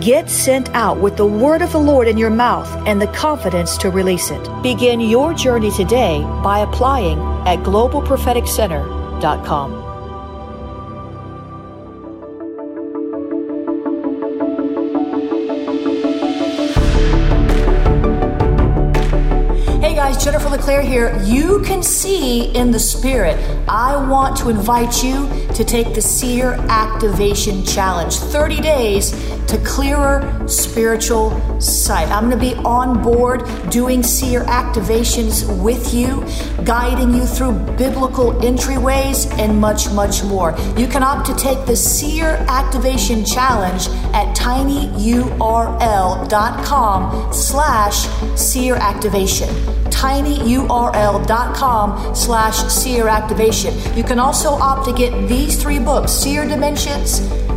Get sent out with the word of the Lord in your mouth and the confidence to release it. Begin your journey today by applying at globalpropheticcenter.com. Hey guys, Jennifer LeClaire here. You can see in the spirit. I want to invite you to take the Seer Activation Challenge 30 days to clearer spiritual sight. I'm going to be on board doing seer activations with you, guiding you through biblical entryways, and much, much more. You can opt to take the Seer Activation Challenge at tinyurl.com slash seer activation tinyurl.com slash seer activation. You can also opt to get these three books, Seer Dimensions.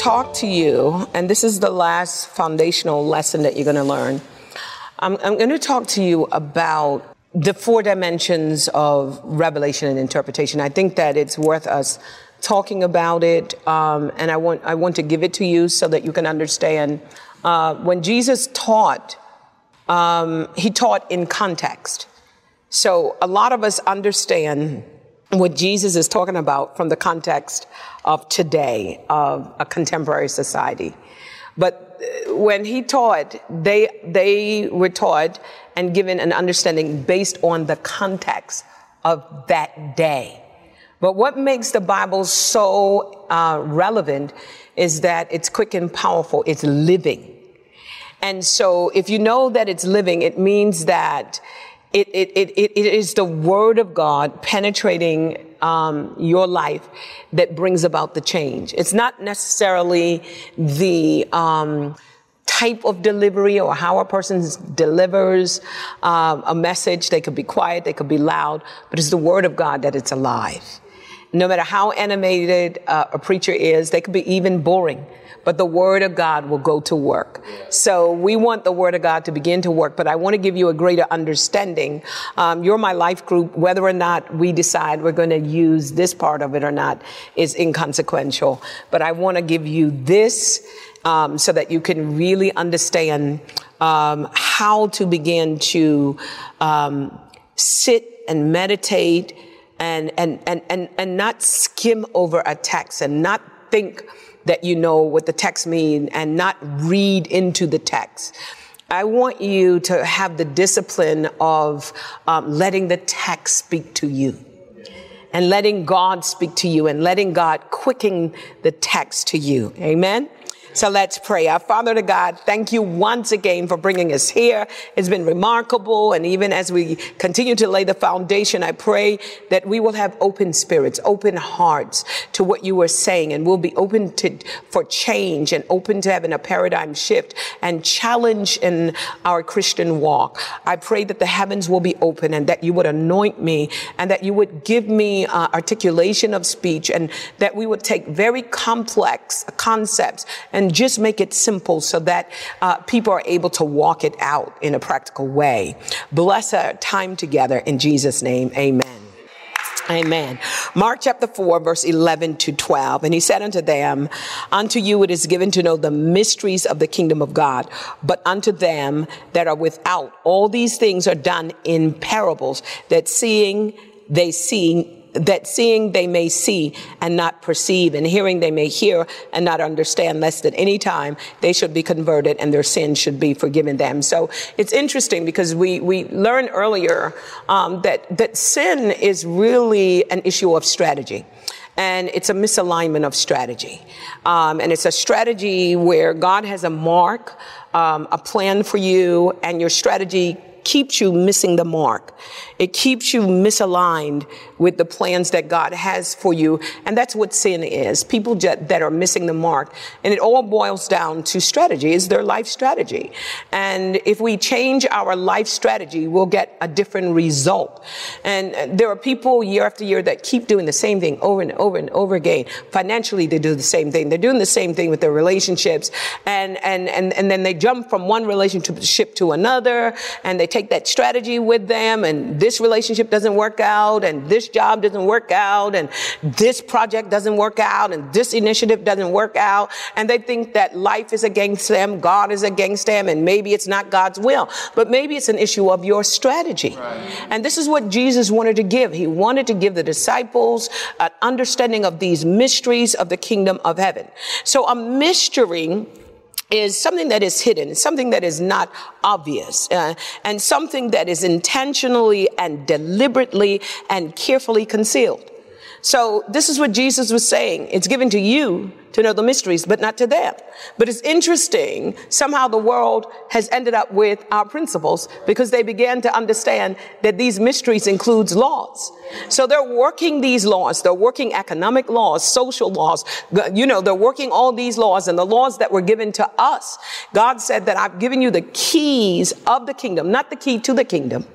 Talk to you, and this is the last foundational lesson that you're going to learn. I'm, I'm going to talk to you about the four dimensions of revelation and interpretation. I think that it's worth us talking about it, um, and I want I want to give it to you so that you can understand. Uh, when Jesus taught, um, he taught in context. So a lot of us understand what Jesus is talking about from the context of today, of a contemporary society. But when he taught, they, they were taught and given an understanding based on the context of that day. But what makes the Bible so uh, relevant is that it's quick and powerful. It's living. And so if you know that it's living, it means that it, it, it, it is the word of God penetrating um, your life that brings about the change. It's not necessarily the um, type of delivery or how a person delivers um, a message. They could be quiet, they could be loud, but it's the word of God that it's alive. No matter how animated uh, a preacher is, they could be even boring but the word of God will go to work. So we want the word of God to begin to work, but I want to give you a greater understanding. Um, you're my life group. Whether or not we decide we're going to use this part of it or not is inconsequential, but I want to give you this um, so that you can really understand um, how to begin to um, sit and meditate and, and, and, and, and not skim over a text and not think that you know what the text mean and not read into the text. I want you to have the discipline of um, letting the text speak to you and letting God speak to you and letting God quicken the text to you. Amen. So let's pray. Our Father to God, thank you once again for bringing us here. It's been remarkable. And even as we continue to lay the foundation, I pray that we will have open spirits, open hearts to what you are saying, and we'll be open to, for change and open to having a paradigm shift and challenge in our Christian walk. I pray that the heavens will be open and that you would anoint me and that you would give me uh, articulation of speech and that we would take very complex concepts and and just make it simple so that uh, people are able to walk it out in a practical way. Bless our time together in Jesus' name. Amen. Amen. Mark chapter 4, verse 11 to 12. And he said unto them, Unto you it is given to know the mysteries of the kingdom of God, but unto them that are without, all these things are done in parables, that seeing they see that seeing they may see and not perceive, and hearing they may hear and not understand, lest at any time they should be converted and their sins should be forgiven them. So it's interesting because we, we learned earlier um, that, that sin is really an issue of strategy and it's a misalignment of strategy. Um, and it's a strategy where God has a mark, um, a plan for you, and your strategy keeps you missing the mark. It keeps you misaligned with the plans that God has for you. And that's what sin is. People that are missing the mark. And it all boils down to strategy. Is their life strategy? And if we change our life strategy, we'll get a different result. And there are people year after year that keep doing the same thing over and over and over again. Financially, they do the same thing. They're doing the same thing with their relationships. And, and, and, and then they jump from one relationship to another and they take that strategy with them and this relationship doesn't work out and this job doesn't work out and this project doesn't work out and this initiative doesn't work out. And they think that life is against them, God is against them, and maybe it's not God's will. But maybe it's an issue of your strategy. Right. And this is what Jesus wanted to give. He wanted to give the disciples an understanding of these mysteries of the kingdom of heaven. So a mystery is something that is hidden, something that is not obvious, uh, and something that is intentionally and deliberately and carefully concealed. So this is what Jesus was saying. It's given to you to know the mysteries, but not to them. But it's interesting. Somehow the world has ended up with our principles because they began to understand that these mysteries includes laws. So they're working these laws. They're working economic laws, social laws. You know, they're working all these laws and the laws that were given to us. God said that I've given you the keys of the kingdom, not the key to the kingdom.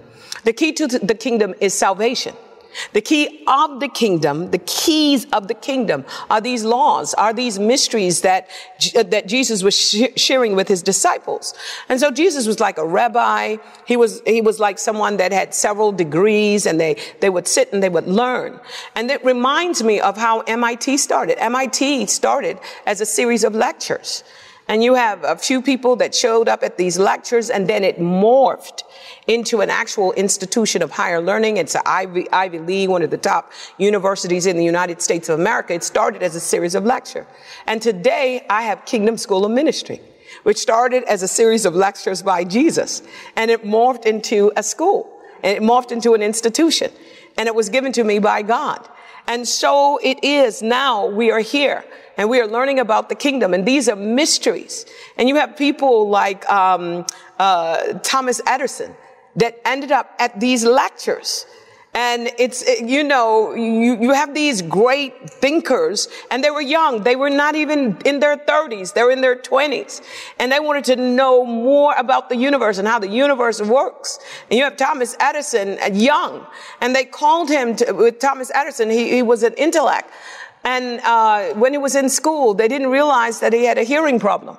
The key to the kingdom is salvation. The key of the kingdom, the keys of the kingdom are these laws, are these mysteries that, uh, that Jesus was sharing with his disciples. And so Jesus was like a rabbi. He was, he was like someone that had several degrees and they, they would sit and they would learn. And it reminds me of how MIT started. MIT started as a series of lectures. And you have a few people that showed up at these lectures and then it morphed into an actual institution of higher learning. It's an Ivy, Ivy League, one of the top universities in the United States of America. It started as a series of lecture. And today I have Kingdom School of Ministry, which started as a series of lectures by Jesus. And it morphed into a school. And it morphed into an institution. And it was given to me by God. And so it is now we are here and we are learning about the kingdom and these are mysteries. And you have people like, um, uh, Thomas Edison that ended up at these lectures. And it's, you know, you, you have these great thinkers and they were young. They were not even in their thirties. They were in their twenties and they wanted to know more about the universe and how the universe works. And you have Thomas Edison uh, young and they called him to, with Thomas Edison. He, he was an intellect. And, uh, when he was in school, they didn't realize that he had a hearing problem.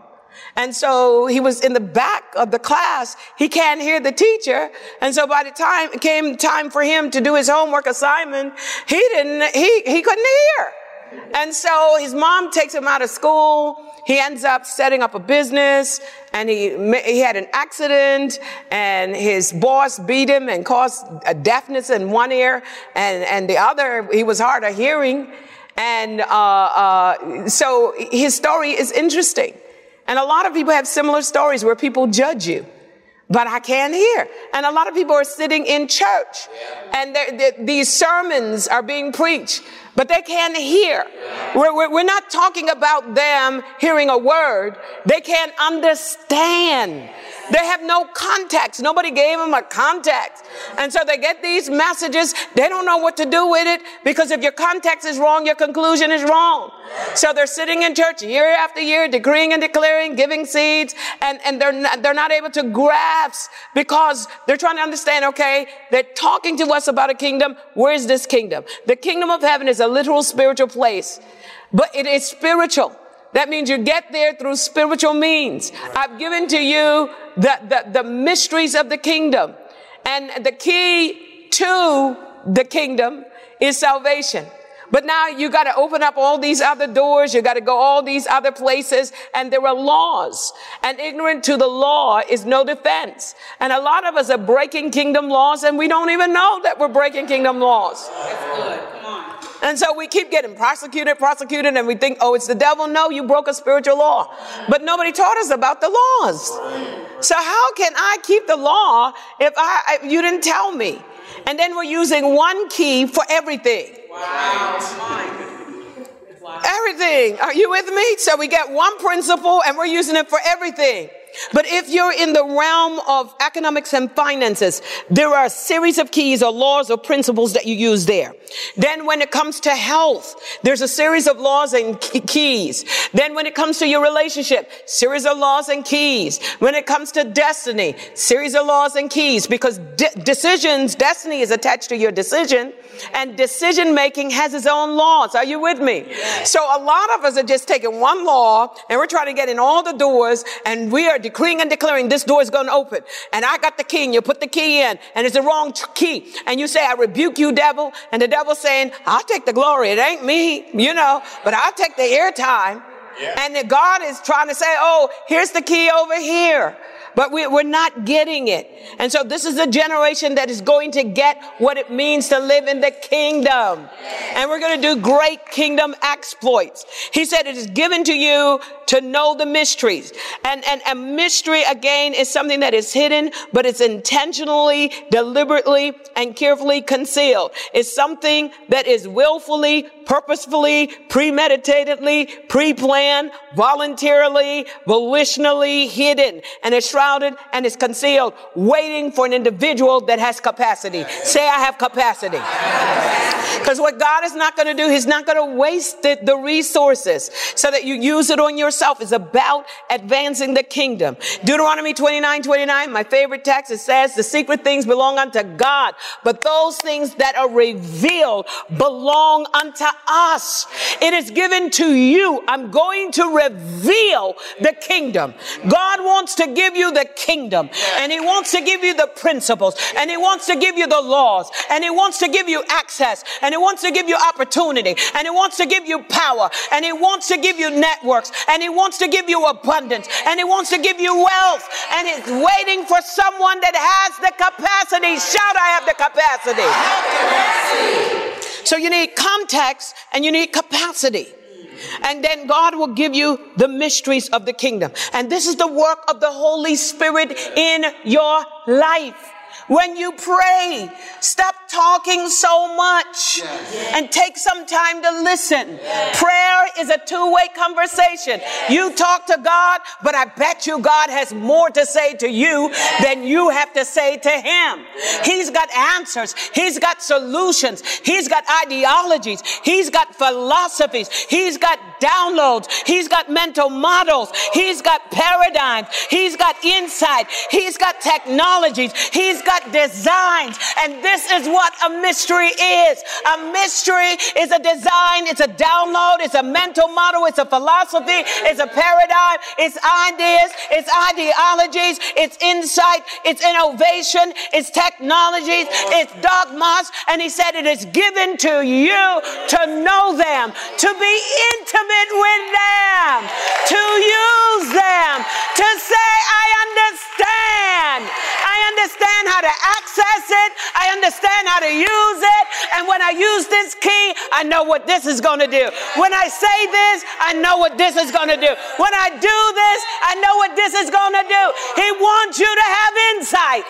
And so he was in the back of the class. He can't hear the teacher. And so by the time it came time for him to do his homework assignment, he didn't, he, he couldn't hear. And so his mom takes him out of school. He ends up setting up a business and he, he had an accident and his boss beat him and caused a deafness in one ear and, and the other, he was hard of hearing. And, uh, uh, so his story is interesting. And a lot of people have similar stories where people judge you. But I can't hear. And a lot of people are sitting in church and they're, they're, these sermons are being preached but they can't hear. We're, we're, not talking about them hearing a word. They can't understand. They have no context. Nobody gave them a context. And so they get these messages. They don't know what to do with it because if your context is wrong, your conclusion is wrong. So they're sitting in church year after year, decreeing and declaring, giving seeds, and, and they're not, they're not able to grasp because they're trying to understand, okay, they're talking to us about a kingdom. Where is this kingdom? The kingdom of heaven is a literal spiritual place, but it is spiritual. That means you get there through spiritual means. I've given to you the, the, the mysteries of the kingdom. And the key to the kingdom is salvation. But now you got to open up all these other doors. You got to go all these other places. And there are laws. And ignorant to the law is no defense. And a lot of us are breaking kingdom laws and we don't even know that we're breaking kingdom laws. That's good. Come on. And so we keep getting prosecuted, prosecuted, and we think, oh, it's the devil. No, you broke a spiritual law. But nobody taught us about the laws. So how can I keep the law if I, if you didn't tell me? And then we're using one key for everything. Everything. Are you with me? So we get one principle and we're using it for everything. But if you're in the realm of economics and finances, there are a series of keys or laws or principles that you use there. Then when it comes to health, there's a series of laws and keys. Then when it comes to your relationship, series of laws and keys. When it comes to destiny, series of laws and keys because de- decisions, destiny is attached to your decision and decision making has its own laws. Are you with me? So a lot of us are just taking one law and we're trying to get in all the doors and we are decreeing and declaring this door is going to open. And I got the key and you put the key in and it's the wrong key. And you say, I rebuke you, devil. And the devil saying, I'll take the glory. It ain't me, you know, but I'll take the airtime. Yeah. And God is trying to say, oh, here's the key over here but we, are not getting it. And so this is a generation that is going to get what it means to live in the kingdom. And we're going to do great kingdom exploits. He said it is given to you to know the mysteries. And, and a mystery again is something that is hidden, but it's intentionally, deliberately, and carefully concealed. It's something that is willfully, purposefully, premeditatedly, pre-planned, voluntarily, volitionally hidden. And it's shrouded and is concealed, waiting for an individual that has capacity. Say, I have capacity. Because what God is not going to do, He's not going to waste the, the resources so that you use it on yourself. It's about advancing the kingdom. Deuteronomy 29, 29, my favorite text, it says, the secret things belong unto God, but those things that are revealed belong unto us. It is given to you. I'm going to reveal the kingdom. God wants to give you the kingdom and he wants to give you the principles and he wants to give you the laws and he wants to give you access and he wants to give you opportunity and he wants to give you power and he wants to give you networks and he wants to give you abundance and he wants to give you wealth and he's waiting for someone that has the capacity. Shout, I have the capacity. So you need context and you need capacity. And then God will give you the mysteries of the kingdom. And this is the work of the Holy Spirit in your life. When you pray, stop talking so much yes. and take some time to listen. Yes. Prayer is a two-way conversation. Yes. You talk to God, but I bet you God has more to say to you than you have to say to him. He's got answers. He's got solutions. He's got ideologies. He's got philosophies. He's got downloads. He's got mental models. He's got paradigms. He's got insight. He's got technologies. He's got designs. And this is what a mystery is. A mystery is a design, it's a download, it's a mental model, it's a philosophy, it's a paradigm, it's ideas, it's ideologies, it's insight, it's innovation, it's technologies, it's dogmas. And he said it is given to you to know them, to be intimate with them, to use them, to say, I understand. I understand how to access it. I understand how to use it. And when I use this key, I know what this is going to do. When I say this, I know what this is going to do. When I do this, I know what this is going to do. He wants you to have insight.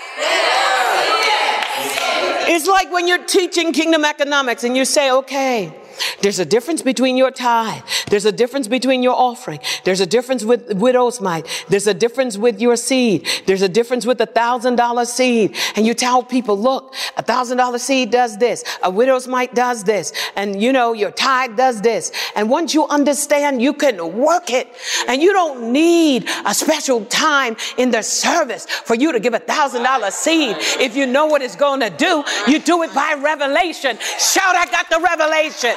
It's like when you're teaching kingdom economics and you say, okay, There's a difference between your tithe. There's a difference between your offering. There's a difference with widow's mite. There's a difference with your seed. There's a difference with a thousand dollar seed. And you tell people, look, a thousand dollar seed does this. A widow's mite does this. And you know, your tithe does this. And once you understand, you can work it. And you don't need a special time in the service for you to give a thousand dollar seed. If you know what it's going to do, you do it by revelation. Shout, I got the revelation.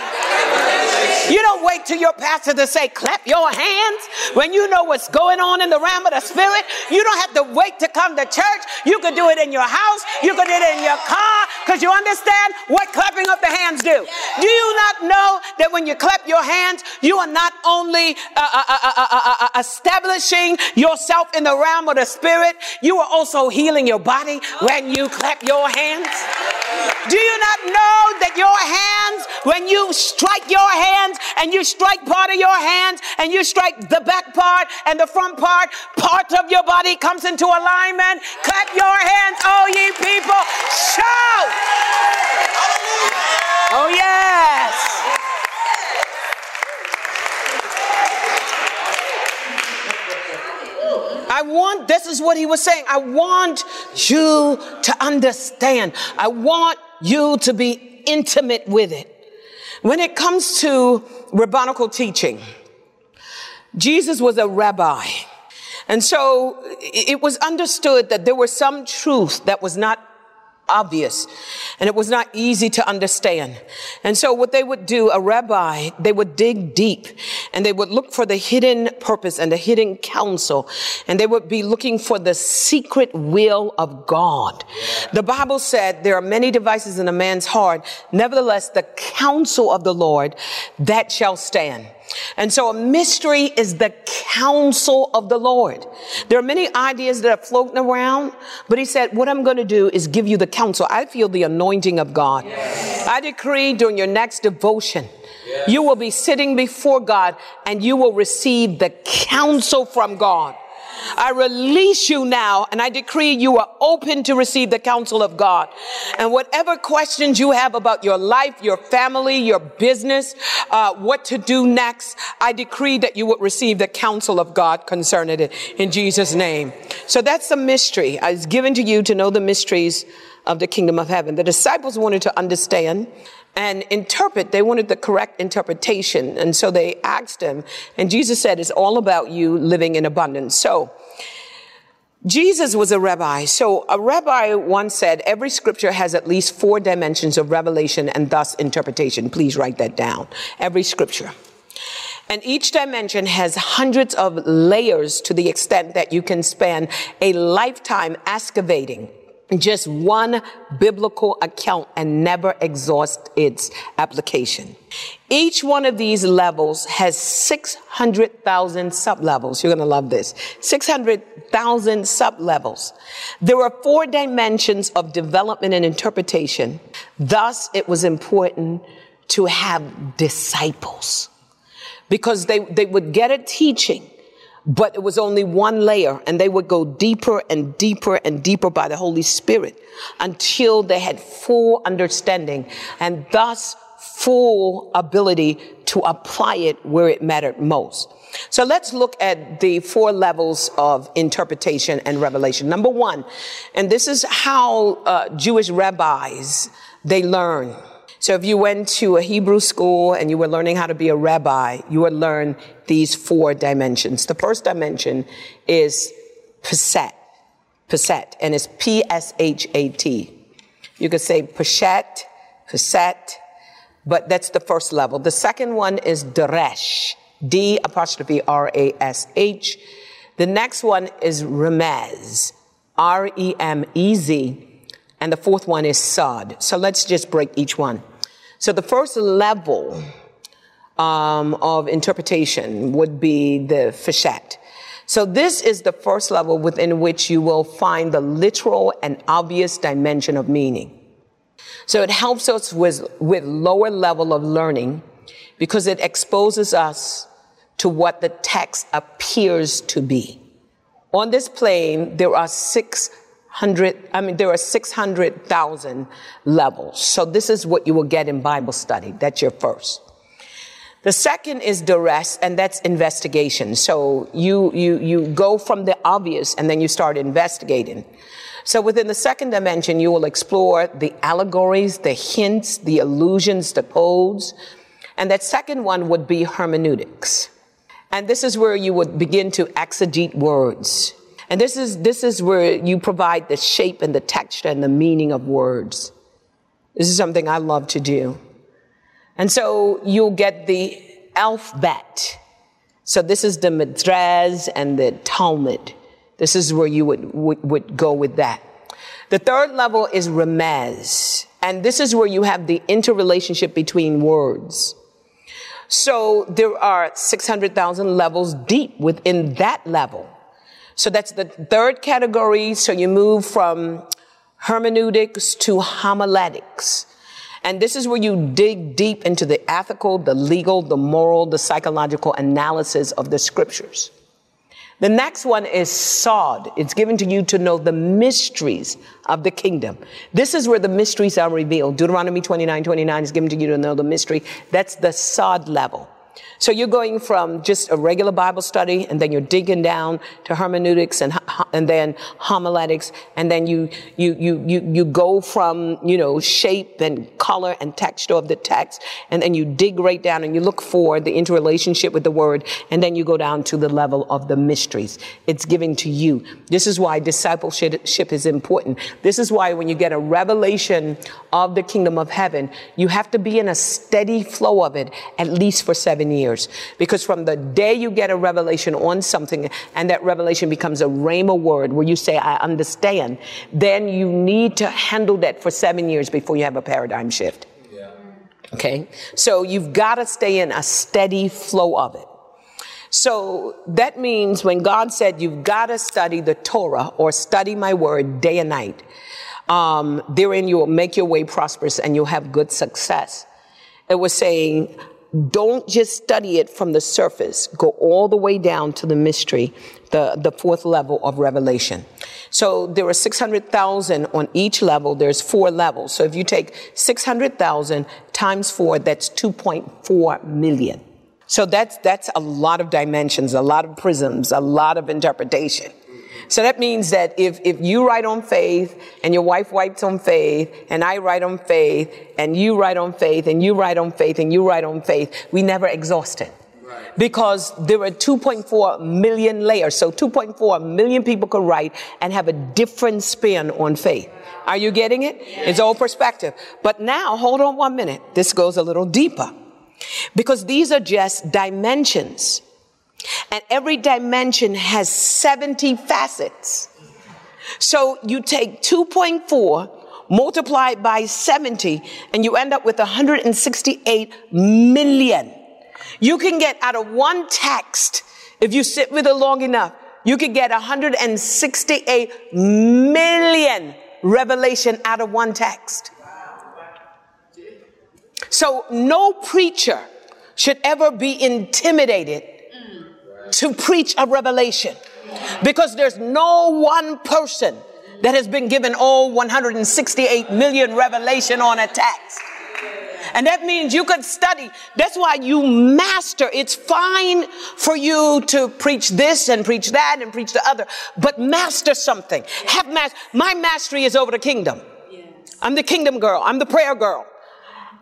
You don't wait till your pastor to say, clap your hands when you know what's going on in the realm of the spirit. You don't have to wait to come to church. You can do it in your house. You can do it in your car because you understand what clapping of the hands do. Do you not know that when you clap your hands, you are not only uh, uh, uh, establishing yourself in the realm of the spirit, you are also healing your body when you clap your hands? Do you not know that your hands, when you strike your hands and you strike part of your hands and you strike the back part and the front part, part of your body comes into alignment? Clap your hands, oh ye people. Shout! Oh, yes. Want, this is what he was saying. I want you to understand. I want you to be intimate with it. When it comes to rabbinical teaching, Jesus was a rabbi. And so it was understood that there was some truth that was not obvious and it was not easy to understand. And so what they would do, a rabbi, they would dig deep and they would look for the hidden purpose and the hidden counsel and they would be looking for the secret will of God. The Bible said there are many devices in a man's heart. Nevertheless, the counsel of the Lord that shall stand. And so a mystery is the counsel of the Lord. There are many ideas that are floating around, but he said, what I'm going to do is give you the counsel. I feel the anointing of God. Yes. I decree during your next devotion, yes. you will be sitting before God and you will receive the counsel from God. I release you now and I decree you are open to receive the counsel of God. And whatever questions you have about your life, your family, your business, uh, what to do next, I decree that you would receive the counsel of God concerning it in Jesus' name. So that's the mystery. I was given to you to know the mysteries of the kingdom of heaven. The disciples wanted to understand and interpret. They wanted the correct interpretation. And so they asked him, and Jesus said, it's all about you living in abundance. So, Jesus was a rabbi. So a rabbi once said, every scripture has at least four dimensions of revelation and thus interpretation. Please write that down. Every scripture. And each dimension has hundreds of layers to the extent that you can spend a lifetime excavating just one biblical account and never exhaust its application. Each one of these levels has 600,000 sublevels. You're going to love this. 600,000 sublevels. There are four dimensions of development and interpretation. Thus, it was important to have disciples because they, they would get a teaching but it was only one layer and they would go deeper and deeper and deeper by the Holy Spirit until they had full understanding and thus full ability to apply it where it mattered most. So let's look at the four levels of interpretation and revelation. Number one, and this is how uh, Jewish rabbis, they learn. So if you went to a Hebrew school and you were learning how to be a rabbi, you would learn these four dimensions. The first dimension is Peshat, Peshat, and it's P-S-H-A-T. You could say Peshat, Peshat, but that's the first level. The second one is Daresh, D apostrophe R-A-S-H. The next one is Remez, R-E-M-E-Z. And the fourth one is Sod. So let's just break each one. So the first level um, of interpretation would be the Peshat. So this is the first level within which you will find the literal and obvious dimension of meaning. So it helps us with, with lower level of learning because it exposes us to what the text appears to be. On this plane, there are six hundred, I mean, there are 600,000 levels. So this is what you will get in Bible study. That's your first. The second is Daresh, and that's investigation. So you, you, you go from the obvious and then you start investigating. So within the second dimension, you will explore the allegories, the hints, the allusions, the codes. And that second one would be hermeneutics. And this is where you would begin to exegete words. And this is, this is where you provide the shape and the texture and the meaning of words. This is something I love to do. And so you'll get the alphabet. So this is the Midrash and the Talmud. This is where you would, would, would go with that. The third level is Remez. And this is where you have the interrelationship between words. So there are 600,000 levels deep within that level. So that's the third category. So you move from hermeneutics to homiletics. And this is where you dig deep into the ethical, the legal, the moral, the psychological analysis of the scriptures. The next one is sod. It's given to you to know the mysteries of the kingdom. This is where the mysteries are revealed. Deuteronomy 29, 29 is given to you to know the mystery. That's the sod level. So you're going from just a regular Bible study and then you're digging down to hermeneutics and, and then homiletics and then you, you, you, you, you go from, you know, shape and color and texture of the text and then you dig right down and you look for the interrelationship with the word and then you go down to the level of the mysteries. It's given to you. This is why discipleship is important. This is why when you get a revelation of the kingdom of heaven, you have to be in a steady flow of it at least for seven years years. Because from the day you get a revelation on something and that revelation becomes a rhema word where you say, I understand, then you need to handle that for seven years before you have a paradigm shift. Yeah. Okay. So you've got to stay in a steady flow of it. So that means when God said you've got to study the Torah or study my word day and night, um, therein you will make your way prosperous and you'll have good success. It was saying, don't just study it from the surface. Go all the way down to the mystery, the, the fourth level of revelation. So there are 600,000 on each level. There's four levels. So if you take 600,000 times four, that's 2.4 million. So that's, that's a lot of dimensions, a lot of prisms, a lot of interpretation. So that means that if, if you write on faith and your wife writes on faith and I write on faith and you write on faith and you write on faith and you write on faith, we never exhaust it. Because there are 2.4 million layers. So 2.4 million people could write and have a different spin on faith. Are you getting it? It's all perspective. But now, hold on one minute. This goes a little deeper. Because these are just dimensions and every dimension has 70 facets. So you take 2.4 multiplied by 70 and you end up with 168 million. You can get out of one text, if you sit with it long enough, you could get 168 million revelation out of one text. So no preacher should ever be intimidated to preach a revelation because there's no one person that has been given all 168 million revelation on a text. And that means you could study. That's why you master. It's fine for you to preach this and preach that and preach the other, but master something. Have master. My mastery is over the kingdom. I'm the kingdom girl. I'm the prayer girl.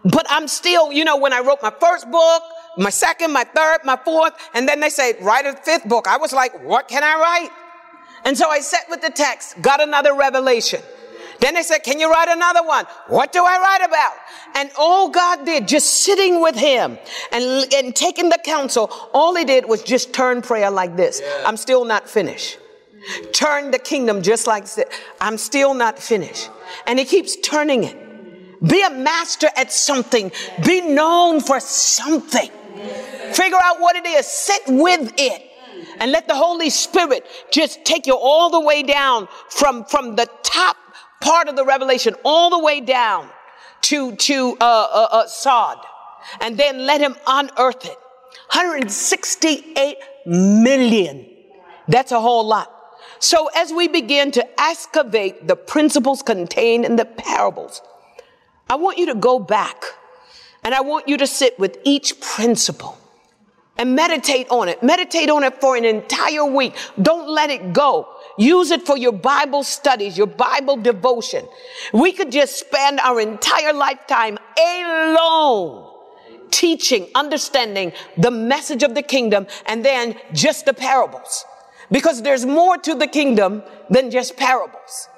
But I'm still, you know, when I wrote my first book, my second, my third, my fourth, and then they say, write a fifth book. I was like, what can I write? And so I sat with the text, got another revelation. Then they said, can you write another one? What do I write about? And all God did, just sitting with him and, and taking the counsel, all he did was just turn prayer like this. Yeah. I'm still not finished. Turn the kingdom just like this. I'm still not finished. And he keeps turning it. Be a master at something. Be known for something. Figure out what it is. Sit with it. And let the Holy Spirit just take you all the way down from, from the top part of the revelation all the way down to, to, uh, uh, uh, sod. And then let him unearth it. 168 million. That's a whole lot. So as we begin to excavate the principles contained in the parables, I want you to go back And I want you to sit with each principle and meditate on it. Meditate on it for an entire week. Don't let it go. Use it for your Bible studies, your Bible devotion. We could just spend our entire lifetime alone teaching, understanding the message of the kingdom and then just the parables. Because there's more to the kingdom than just parables.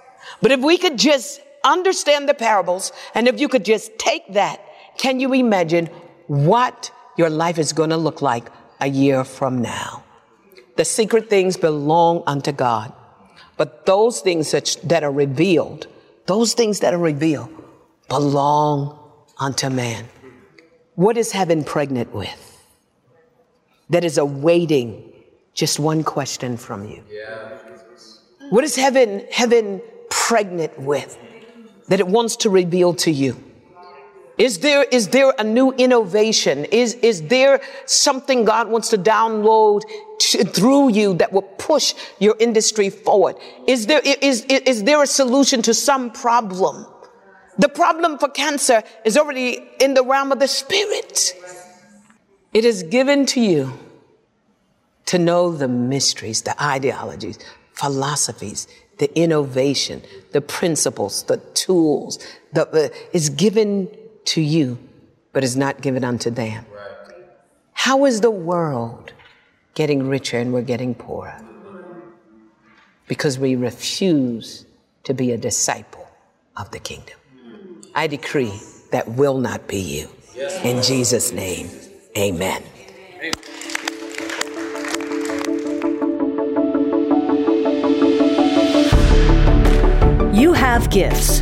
But if we could just understand the parables and if you could just take that, can you imagine what your life is going to look like a year from now? The secret things belong unto God. But those things that, are revealed, those things that are revealed belong unto man. What is heaven pregnant with? That is awaiting just one question from you. What is heaven, heaven pregnant with that it wants to reveal to you? Is there, is there a new innovation? Is, is there something God wants to download to, through you that will push your industry forward? Is there, is, is there a solution to some problem? The problem for cancer is already in the realm of the spirit. It is given to you to know the mysteries, the ideologies, philosophies, the innovation, the principles, the tools. The, uh, is given to you, but is not given unto them. How is the world getting richer and we're getting poorer? Because we refuse to be a disciple of the kingdom. I decree that will not be you. In Jesus' name, amen. You have gifts.